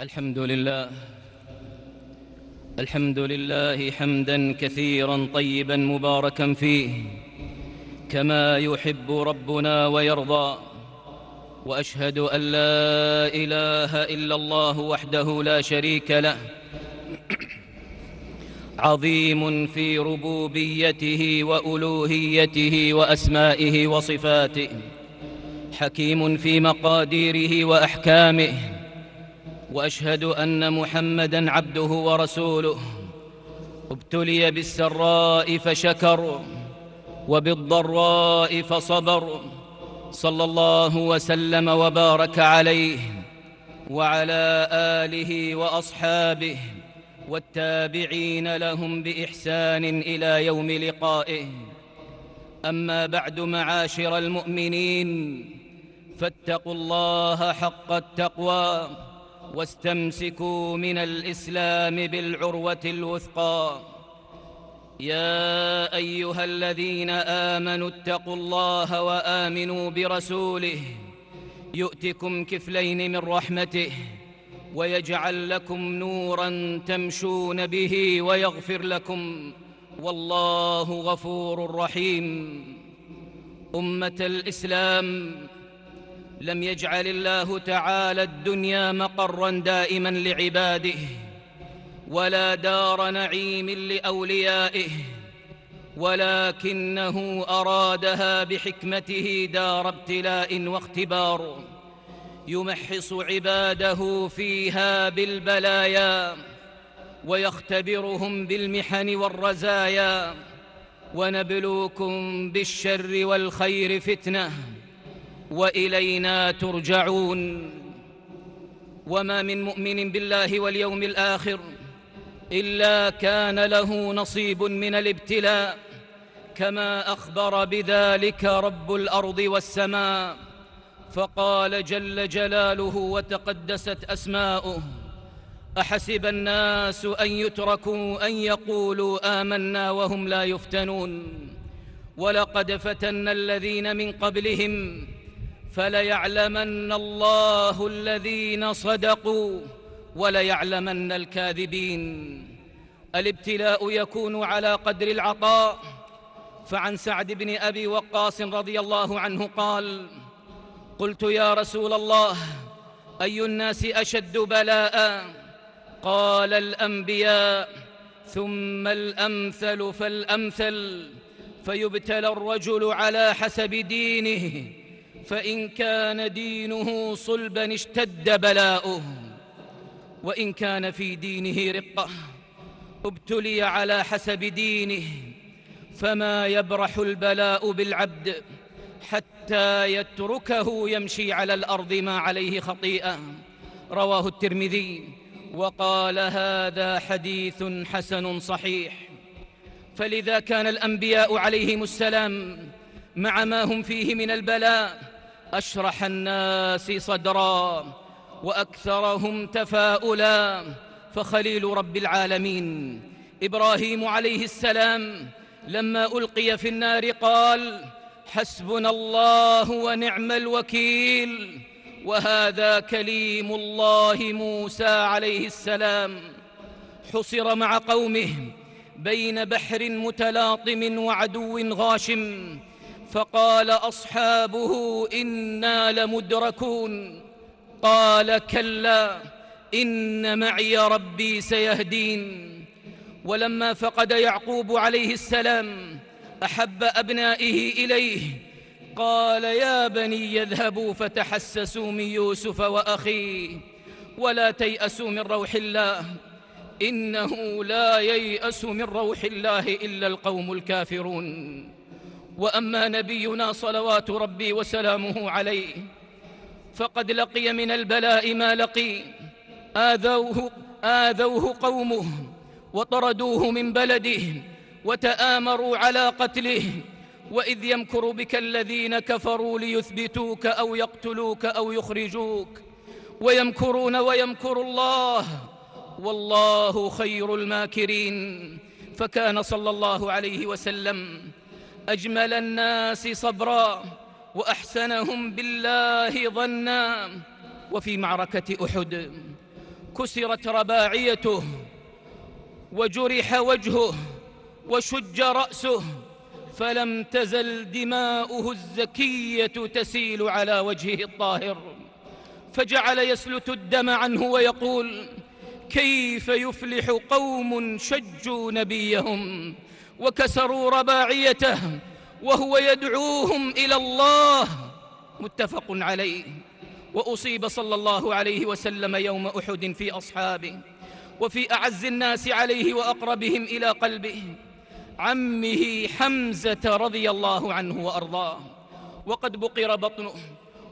الحمد لله. الحمد لله حمدا كثيرا طيبا مباركا فيه. كما يحب ربنا ويرضى. وأشهد أن لا إله إلا الله وحده لا شريك له. عظيم في ربوبيته وألوهيته وأسمائه وصفاته. حكيم في مقاديره وأحكامه. وأشهد أن محمدا عبده ورسوله. ابتلي بالسراء فشكر وبالضراء فصبر صلى الله وسلم وبارك عليه وعلى آله وأصحابه والتابعين لهم بإحسان إلى يوم لقائه. أما بعد معاشر المؤمنين فاتقوا الله حق التقوى. واستمسكوا من الإسلام بالعروة الوثقى. يا أيها الذين آمنوا اتقوا الله وآمنوا برسوله. يؤتكم كفلين من رحمته ويجعل لكم نورا تمشون به ويغفر لكم. والله غفور رحيم. أمة الإسلام لم يجعل الله تعالى الدنيا مقرا دائما لعباده ولا دار نعيم لأوليائه ولكنه أرادها بحكمته دار ابتلاء واختبار يمحص عباده فيها بالبلايا ويختبرهم بالمحن والرزايا ونبلوكم بالشر والخير فتنة. وإلينا ترجعون. وما من مؤمن بالله واليوم الآخر إلا كان له نصيب من الابتلاء كما أخبر بذلك رب الأرض والسماء. فقال جل جلاله وتقدست أسماؤه أحسب الناس أن يتركوا أن يقولوا آمنا وهم لا يفتنون. ولقد فتنا الذين من قبلهم فليعلمن الله الذين صدقوا وليعلمن الكاذبين. الابتلاء يكون على قدر العطاء. فعن سعد بن أبي وقاص رضي الله عنه قال قلت يا رسول الله أي الناس أشد بلاء؟ قال الأنبياء. ثم الأمثل فالأمثل فيبتلى الرجل على حسب دينه. فإن كان دينه صلبا اشتد بلاؤه وإن كان في دينه رقة ابتلي على حسب دينه فما يبرح البلاء بالعبد حتى يتركه يمشي على الأرض ما عليه خطيئة. رواه الترمذي وقال هذا حديث حسن صحيح. فلذا كان الأنبياء عليهم السلام مع ما هم فيه من البلاء أشرح الناس صدرا وأكثرهم تفاؤلا فخليل رب العالمين. إبراهيم عليه السلام لما ألقي في النار قال حسبنا الله ونعم الوكيل وهذا كليم الله موسى عليه السلام. حصر مع قومه بين بحر متلاطم وعدو غاشم فقال أصحابه إنا لمدركون قال كلا إن معي ربي سيهدين ولما فقد يعقوب عليه السلام أحب أبنائه إليه قال يا بني يذهبوا فتحسسوا من يوسف وأخيه ولا تيأسوا من روح الله إنه لا ييأس من روح الله إلا القوم الكافرون وأما نبينا صلوات ربي وسلامه عليه فقد لقي من البلاء ما لقي. آذوه آذوه قومه وطردوه من بلده وتآمروا على قتله. وإذ يمكر بك الذين كفروا ليثبتوك أو يقتلوك أو يخرجوك. ويمكرون ويمكر الله والله خير الماكرين. فكان صلى الله عليه وسلم أجمل الناس صبرا وأحسنهم بالله ظنا. وفي معركة أحد كسرت رباعيته وجرح وجهه وشج رأسه فلم تزل دماؤه الزكية تسيل على وجهه الطاهر. فجعل يسلت الدم عنه ويقول كيف يفلح قوم شجوا نبيهم وكسروا رباعيته وهو يدعوهم إلى الله متفق عليه. وأصيب صلى الله عليه وسلم يوم أحد في أصحابه وفي أعز الناس عليه وأقربهم إلى قلبه عمه حمزة رضي الله عنه وأرضاه. وقد بقر بطنه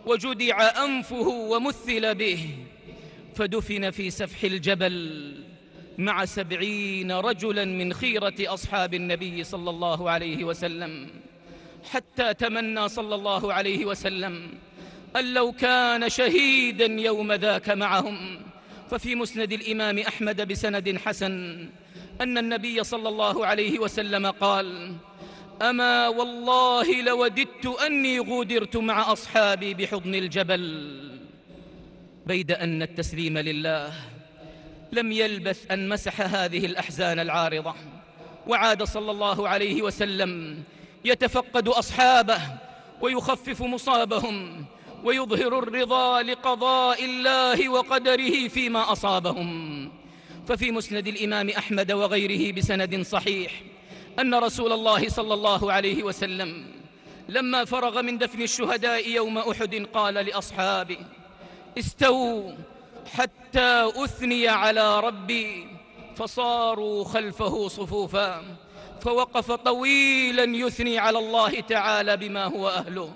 وجدع أنفه ومثل به فدفن في سفح الجبل مع سبعين رجلا من خيرة أصحاب النبي صلى الله عليه وسلم. حتى تمنى صلى الله عليه وسلم أن لو كان شهيدا يوم ذاك معهم. ففي مسند الإمام أحمد بسند حسن أن النبي صلى الله عليه وسلم قال أما والله لوددت أني غودرت مع أصحابي بحضن الجبل بيد أن التسليم لله لم يلبث أن مسح هذه الأحزان العارضة. وعاد صلى الله عليه وسلم يتفقد أصحابه ويخفف مصابهم ويظهر الرضا لقضاء الله وقدره فيما أصابهم. ففي مسند الإمام أحمد وغيره بسند صحيح أن رسول الله صلى الله عليه وسلم لما فرغ من دفن الشهداء يوم أحد قال لأصحابه استووا حتى أثني على ربي فصاروا خلفه صفوفا فوقف طويلا يثني على الله تعالى بما هو أهله.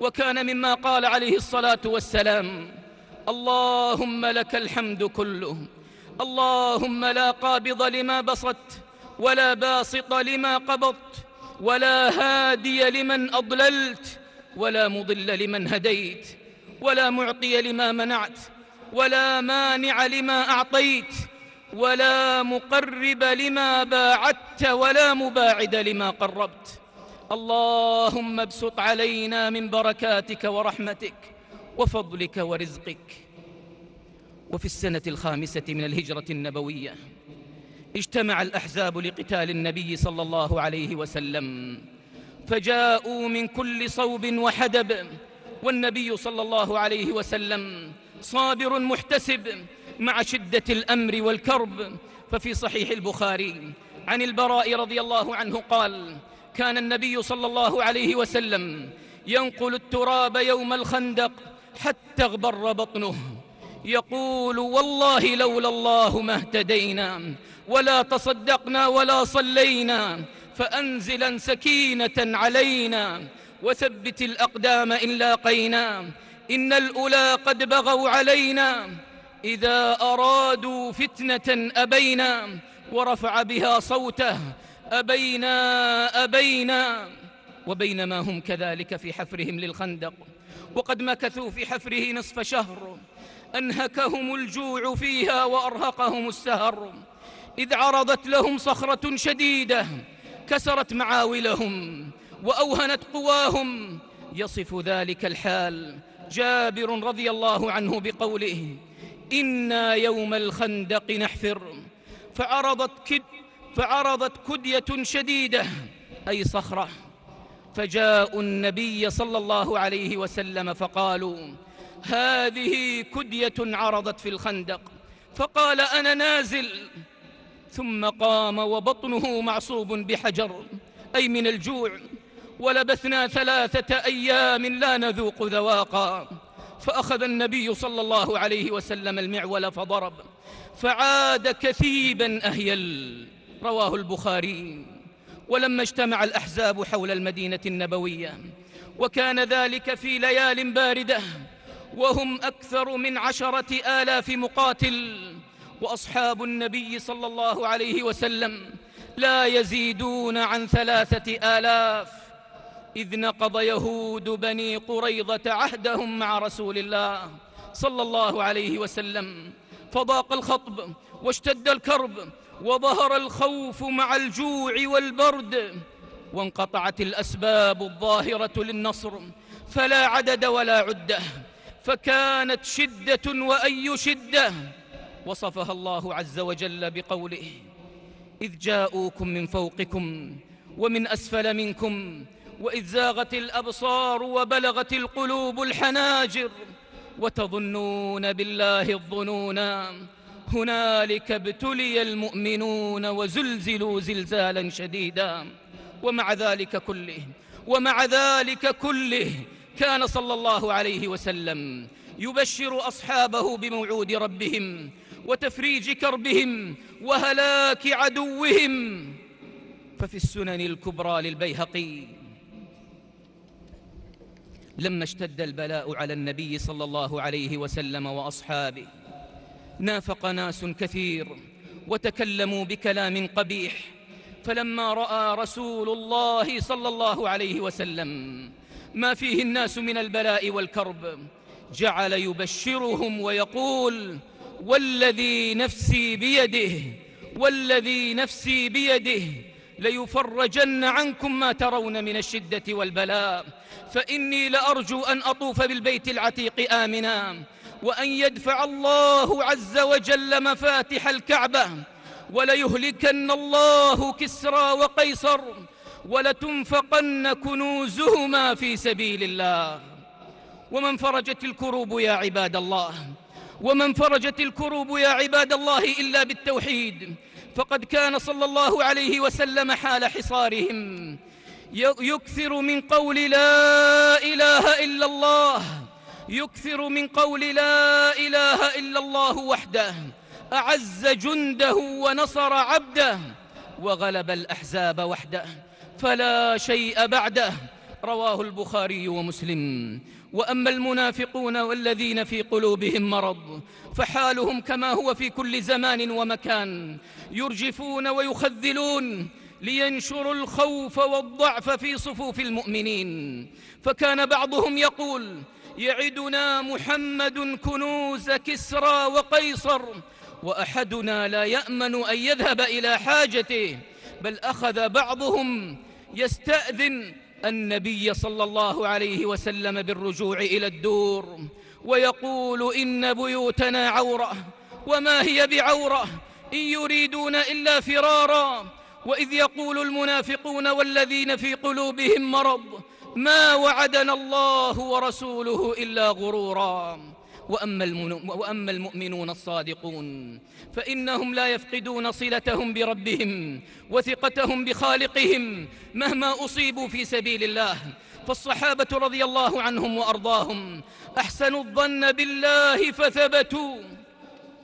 وكان مما قال عليه الصلاة والسلام اللهم لك الحمد كله اللهم لا قابض لما بسطت ولا باسط لما قبضت ولا هادي لمن أضللت ولا مضل لمن هديت ولا معطي لما منعت ولا مانع لما أعطيت ولا مقرب لما باعدت ولا مباعد لما قربت. اللهم ابسط علينا من بركاتك ورحمتك وفضلك ورزقك. وفي السنة الخامسة من الهجرة النبوية اجتمع الأحزاب لقتال النبي صلى الله عليه وسلم. فجاءوا من كل صوب وحدب والنبي صلى الله عليه وسلم صابر محتسب مع شدة الأمر والكرب. ففي صحيح البخاري عن البراء رضي الله عنه قال كان النبي صلى الله عليه وسلم ينقل التراب يوم الخندق حتى اغبر بطنه. يقول والله لولا الله ما اهتدينا ولا تصدقنا ولا صلينا فأنزلا سكينة علينا وثبت الأقدام إن لاقينا إن الأولى قد بغوا علينا إذا أرادوا فتنة أبينا ورفع بها صوته أبينا أبينا. وبينما هم كذلك في حفرهم للخندق. وقد مكثوا في حفره نصف شهر. أنهكهم الجوع فيها وأرهقهم السهر. إذ عرضت لهم صخرة شديدة كسرت معاولهم وأوهنت قواهم. يصف ذلك الحال جابر رضي الله عنه بقوله إنا يوم الخندق نحفر. فعرضت كد فعرضت كدية شديدة أي صخرة. فجاءوا النبي صلى الله عليه وسلم فقالوا هذه كدية عرضت في الخندق. فقال أنا نازل. ثم قام وبطنه معصوب بحجر أي من الجوع. ولبثنا ثلاثة أيام لا نذوق ذواقا. فأخذ النبي صلى الله عليه وسلم المعول فضرب فعاد كثيبا أهيل رواه البخاري. ولما اجتمع الأحزاب حول المدينة النبوية وكان ذلك في ليال باردة وهم أكثر من عشرة آلاف مقاتل. وأصحاب النبي صلى الله عليه وسلم لا يزيدون عن ثلاثة آلاف. إذ نقض يهود بني قريضة عهدهم مع رسول الله صلى الله عليه وسلم فضاق الخطب واشتد الكرب وظهر الخوف مع الجوع والبرد وانقطعت الأسباب الظاهرة للنصر فلا عدد ولا عدة فكانت شدة وأي شدة وصفها الله عز وجل بقوله إذ جاءوكم من فوقكم ومن أسفل منكم وإذ زاغت الأبصار وبلغت القلوب الحناجر وتظنون بالله الظنونا هنالك ابتلي المؤمنون وزلزلوا زلزالا شديدا ومع ذلك كله ومع ذلك كله كان صلى الله عليه وسلم يبشر أصحابه بموعود ربهم وتفريج كربهم وهلاك عدوهم ففي السنن الكبرى للبيهقي لما اشتد البلاء على النبي صلى الله عليه وسلم وأصحابه. نافق ناس كثير وتكلموا بكلام قبيح فلما رأى رسول الله صلى الله عليه وسلم ما فيه الناس من البلاء والكرب جعل يبشرهم ويقول والذي نفسي بيده والذي نفسي بيده ليفرجن عنكم ما ترون من الشدة والبلاء. فإني لأرجو أن أطوف بالبيت العتيق آمنا وأن يدفع الله عز وجل مفاتح الكعبة وليهلكن الله كسرى وقيصر ولتنفقن كنوزهما في سبيل الله. ومن فرجت الكروب يا عباد الله ومن فرجت الكروب يا عباد الله إلا بالتوحيد فقد كان صلى الله عليه وسلم حال حصارهم. يكثر من قول لا إله إلا الله. يكثر من قول لا إله إلا الله وحده. أعز جنده ونصر عبده. وغلب الأحزاب وحده. فلا شيء بعده. رواه البخاري ومسلم. وأما المنافقون والذين في قلوبهم مرض فحالهم كما هو في كل زمان ومكان يرجفون ويخذلون لينشروا الخوف والضعف في صفوف المؤمنين. فكان بعضهم يقول يعدنا محمد كنوز كسرى وقيصر وأحدنا لا يأمن أن يذهب إلى حاجته بل أخذ بعضهم يستأذن النبي صلى الله عليه وسلم بالرجوع إلى الدور ويقول إن بيوتنا عورة وما هي بعورة؟ إن يريدون إلا فرارا. وإذ يقول المنافقون والذين في قلوبهم مرض ما وعدنا الله ورسوله إلا غرورا. وأما, وأما المؤمنون الصادقون فإنهم لا يفقدون صلتهم بربهم وثقتهم بخالقهم مهما أصيبوا في سبيل الله. فالصحابة رضي الله عنهم وأرضاهم أحسنوا الظن بالله فثبتوا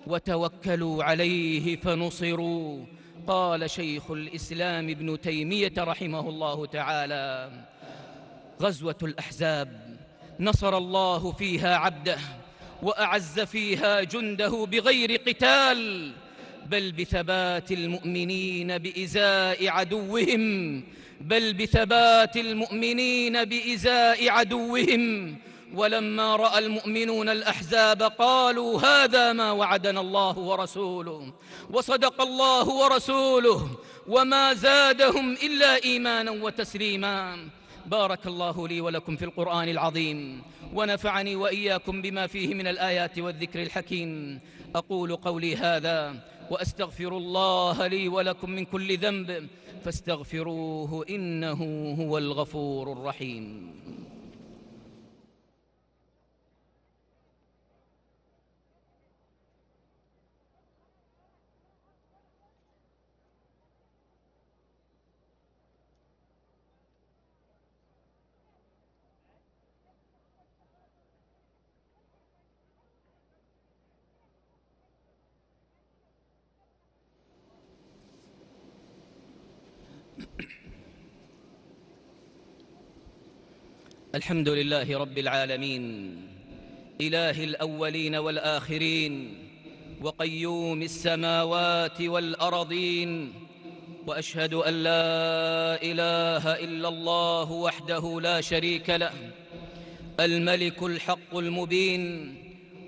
وتوكلوا عليه فنصروا. قال شيخ الإسلام ابن تيمية رحمه الله تعالى غزوة الأحزاب نصر الله فيها عبده وأعز فيها جنده بغير قتال بل بثبات المؤمنين بإزاء عدوهم بل بثبات المؤمنين بإزاء عدوهم. ولما رأى المؤمنون الأحزاب قالوا هذا ما وعدنا الله ورسوله وصدق الله ورسوله وما زادهم إلا إيمانا وتسليما. بارك الله لي ولكم في القرآن العظيم ونفعني وإياكم بما فيه من الآيات والذكر الحكيم. أقول قولي هذا وأستغفر الله لي ولكم من كل ذنب فاستغفروه إنه هو الغفور الرحيم. الحمد لله رب العالمين إله الأولين والآخرين وقيوم السماوات والأرضين وأشهد أن لا إله إلا الله وحده لا شريك له الملك الحق المبين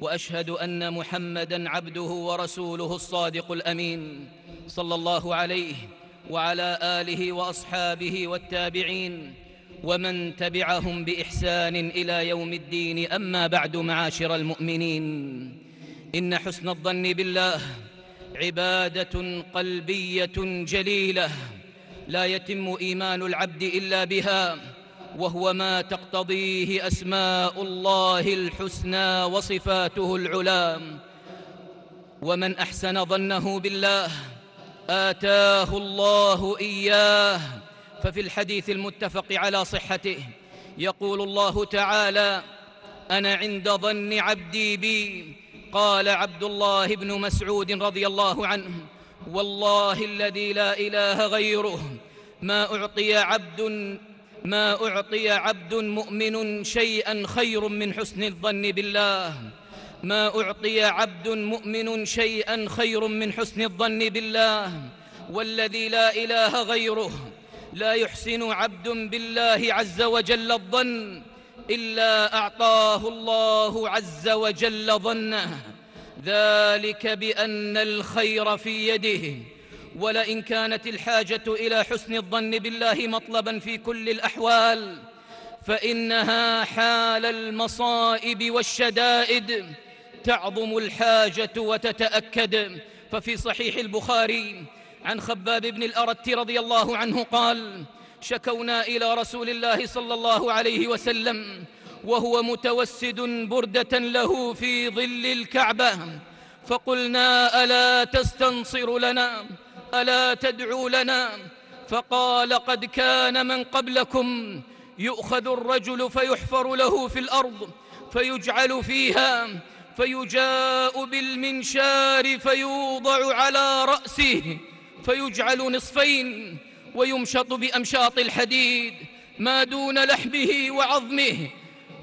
وأشهد أن محمدًا عبده ورسوله الصادق الأمين صلى الله عليه وعلى آله وأصحابه والتابعين ومن تبعهم بإحسان إلى يوم الدين. أما بعد معاشر المؤمنين إن حسن الظن بالله عبادة قلبية جليلة لا يتم إيمان العبد إلا بها وهو ما تقتضيه أسماء الله الحسنى وصفاته العلى. ومن أحسن ظنه بالله آتاه الله إياه ففي الحديث المتفق على صحته يقول الله تعالى أنا عند ظن عبدي بي. قال عبد الله بن مسعود رضي الله عنه والله الذي لا إله غيره. ما أعطي عبد ما أعطي عبد مؤمن شيئا خير من حسن الظن بالله. ما أعطي عبد مؤمن شيئا خير من حسن الظن بالله. والذي لا إله غيره. لا يحسن عبد بالله عز وجل الظن إلا أعطاه الله عز وجل ظنه. ذلك بأن الخير في يده. ولئن كانت الحاجة إلى حسن الظن بالله مطلبا في كل الأحوال فإنها حال المصائب والشدائد. تعظم الحاجة وتتأكد. ففي صحيح البخاري عن خباب بن الأرت رضي الله عنه قال شكونا إلى رسول الله صلى الله عليه وسلم وهو متوسد بردة له في ظل الكعبة. فقلنا ألا تستنصر لنا؟ ألا تدعو لنا؟ فقال قد كان من قبلكم يؤخذ الرجل فيحفر له في الأرض فيجعل فيها فيجاء بالمنشار فيوضع على رأسه. فيجعل نصفين ويمشط بأمشاط الحديد ما دون لحمه وعظمه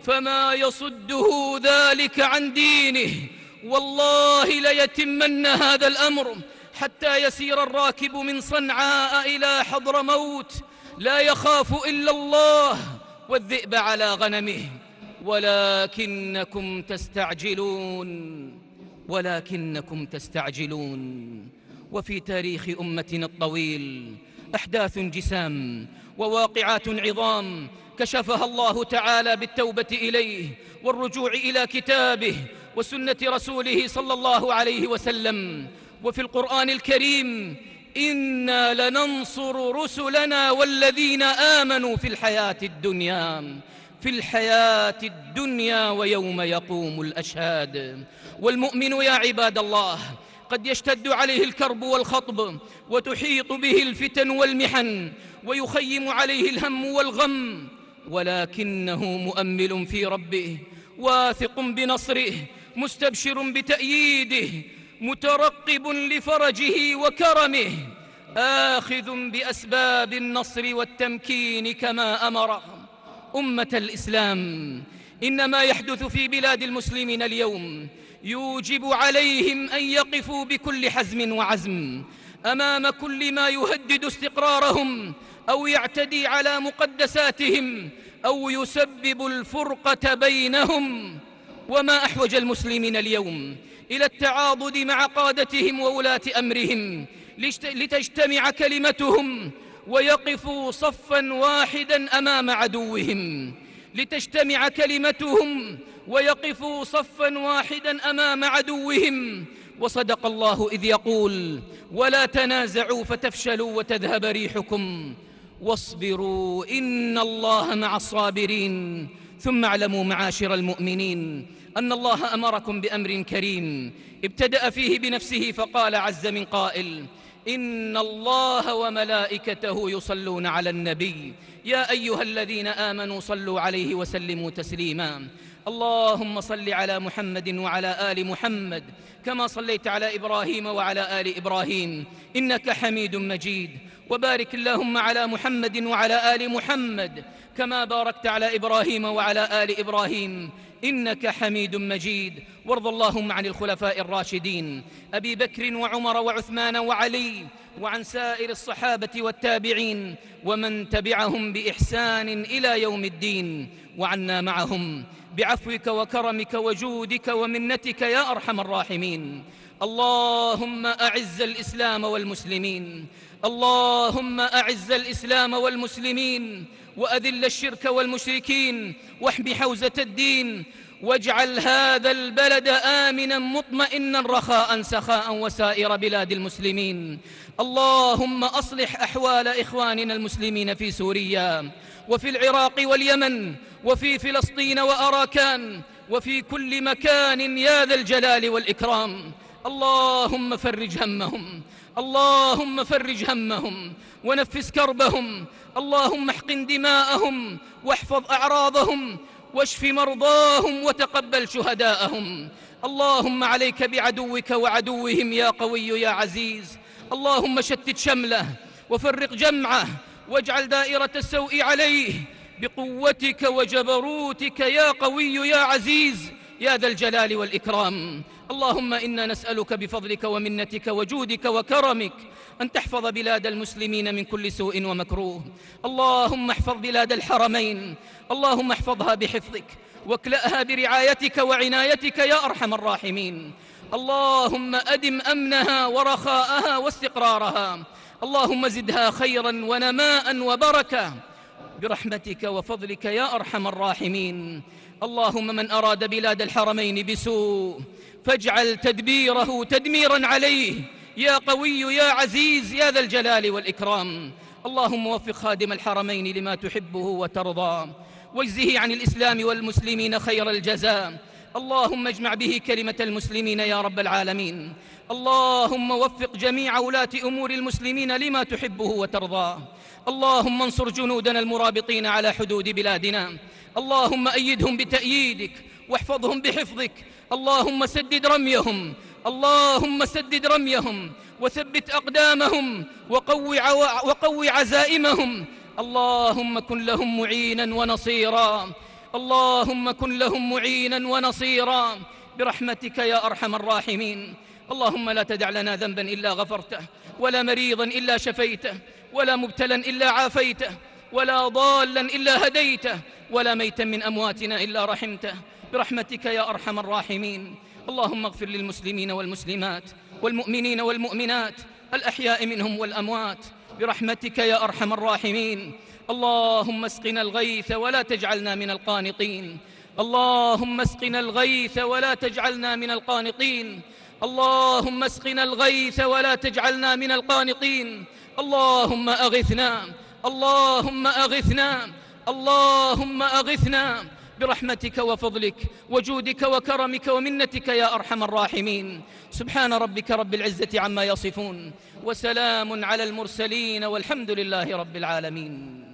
فما يصده ذلك عن دينه والله ليتمن هذا الأمر حتى يسير الراكب من صنعاء إلى حضر موت لا يخاف إلا الله والذئب على غنمه ولكنكم تستعجلون ولكنكم تستعجلون وفي تاريخ أمتنا الطويل أحداث جسام وواقعات عظام كشفها الله تعالى بالتوبة إليه والرجوع إلى كتابه وسنة رسوله صلى الله عليه وسلم وفي القرآن الكريم إنا لننصر رسلنا والذين آمنوا في الحياة الدنيا في الحياة الدنيا ويوم يقوم الأشهاد. والمؤمن يا عباد الله قد يشتد عليه الكرب والخطب وتحيط به الفتن والمحن ويخيم عليه الهم والغم ولكنه مؤمل في ربه واثق بنصره مستبشر بتأييده مترقب لفرجه وكرمه آخذ بأسباب النصر والتمكين كما أمر أمة الإسلام إن ما يحدث في بلاد المسلمين اليوم يوجب عليهم أن يقفوا بكل حزم وعزم أمام كل ما يهدد استقرارهم أو يعتدي على مقدساتهم أو يسبب الفرقة بينهم. وما أحوج المسلمين اليوم إلى التعاضد مع قادتهم وولاة أمرهم لتجتمع كلمتهم ويقفوا صفا واحدا أمام عدوهم. لتجتمع كلمتهم ويقفوا صفا واحدا أمام عدوهم. وصدق الله إذ يقول ولا تنازعوا فتفشلوا وتذهب ريحكم. واصبروا إن الله مع الصابرين. ثم اعلموا معاشر المؤمنين أن الله أمركم بأمر كريم. ابتدأ فيه بنفسه فقال عز من قائل إن الله وملائكته يصلون على النبي يا أيها الذين آمنوا صلوا عليه وسلموا تسليما. اللهم صل على محمد وعلى آل محمد كما صليت على إبراهيم وعلى آل إبراهيم إنك حميد مجيد. وبارك اللهم على محمد وعلى آل محمد كما باركت على إبراهيم وعلى آل إبراهيم. إنك حميد مجيد. وارض اللهم عن الخلفاء الراشدين. أبي بكر وعمر وعثمان وعلي وعن سائر الصحابة والتابعين ومن تبعهم بإحسان إلى يوم الدين. وعنا معهم. بعفوك وكرمك وجودك ومنتك يا أرحم الراحمين. اللهم أعز الإسلام والمسلمين. اللهم أعز الإسلام والمسلمين وأذل الشرك والمشركين واحم حوزة الدين واجعل هذا البلد آمنا مطمئنا رخاء سخاء وسائر بلاد المسلمين. اللهم أصلح أحوال إخواننا المسلمين في سوريا وفي العراق واليمن وفي فلسطين وأراكان وفي كل مكان يا ذا الجلال والإكرام. اللهم فرج همهم اللهم فرج همهم ونفس كربهم اللهم احقن دماءهم واحفظ أعراضهم واشف مرضاهم وتقبل شهداءهم اللهم عليك بعدوك وعدوهم يا قوي يا عزيز اللهم شتت شمله وفرق جمعه واجعل دائرة السوء عليه بقوتك وجبروتك يا قوي يا عزيز يا ذا الجلال والإكرام اللهم إنا نسألك بفضلك ومنتك وجودك وكرمك أن تحفظ بلاد المسلمين من كل سوء ومكروه. اللهم احفظ بلاد الحرمين. اللهم احفظها بحفظك. واكلأها برعايتك وعنايتك يا أرحم الراحمين. اللهم أدم أمنها ورخاءها واستقرارها. اللهم زدها خيرا ونماء وبركة. برحمتك وفضلك يا أرحم الراحمين. اللهم من أراد بلاد الحرمين بسوء فاجعل تدبيره تدميرا عليه. يا قوي يا عزيز يا ذا الجلال والإكرام. اللهم وفق خادم الحرمين لما تحبه وترضى. واجزه عن الإسلام والمسلمين خير الجزاء. اللهم اجمع به كلمة المسلمين يا رب العالمين. اللهم وفق جميع ولاة أمور المسلمين لما تحبه وترضاه اللهم انصر جنودنا المرابطين على حدود بلادنا. اللهم أيدهم بتأييدك. واحفظهم بحفظك. اللهم سدد رميهم. اللهم سدد رميهم. وثبت أقدامهم. وقو, وقو عزائمهم. اللهم كن لهم معينا ونصيرا. اللهم كن لهم معينا ونصيرا. برحمتك يا أرحم الراحمين. اللهم لا تدع لنا ذنبا إلا غفرته ولا مريضا إلا شفيته ولا مبتلا إلا عافيته ولا ضالا إلا هديته ولا ميتا من أمواتنا إلا رحمته. برحمتك يا أرحم الراحمين. اللهم اغفر للمسلمين والمسلمات والمؤمنين والمؤمنات الأحياء منهم والأموات برحمتك يا أرحم الراحمين. اللهم اسقنا الغيث ولا تجعلنا من القانطين. اللهم اسقنا الغيث ولا تجعلنا من القانطين. اللهم اسقنا الغيث ولا تجعلنا من القانطين. اللهم أغثنا اللهم أغثنا اللهم أغثنا. برحمتك وفضلك وجودك وكرمك ومنتك يا أرحم الراحمين. سبحان ربك رب العزة عما يصفون وسلام على المرسلين والحمد لله رب العالمين.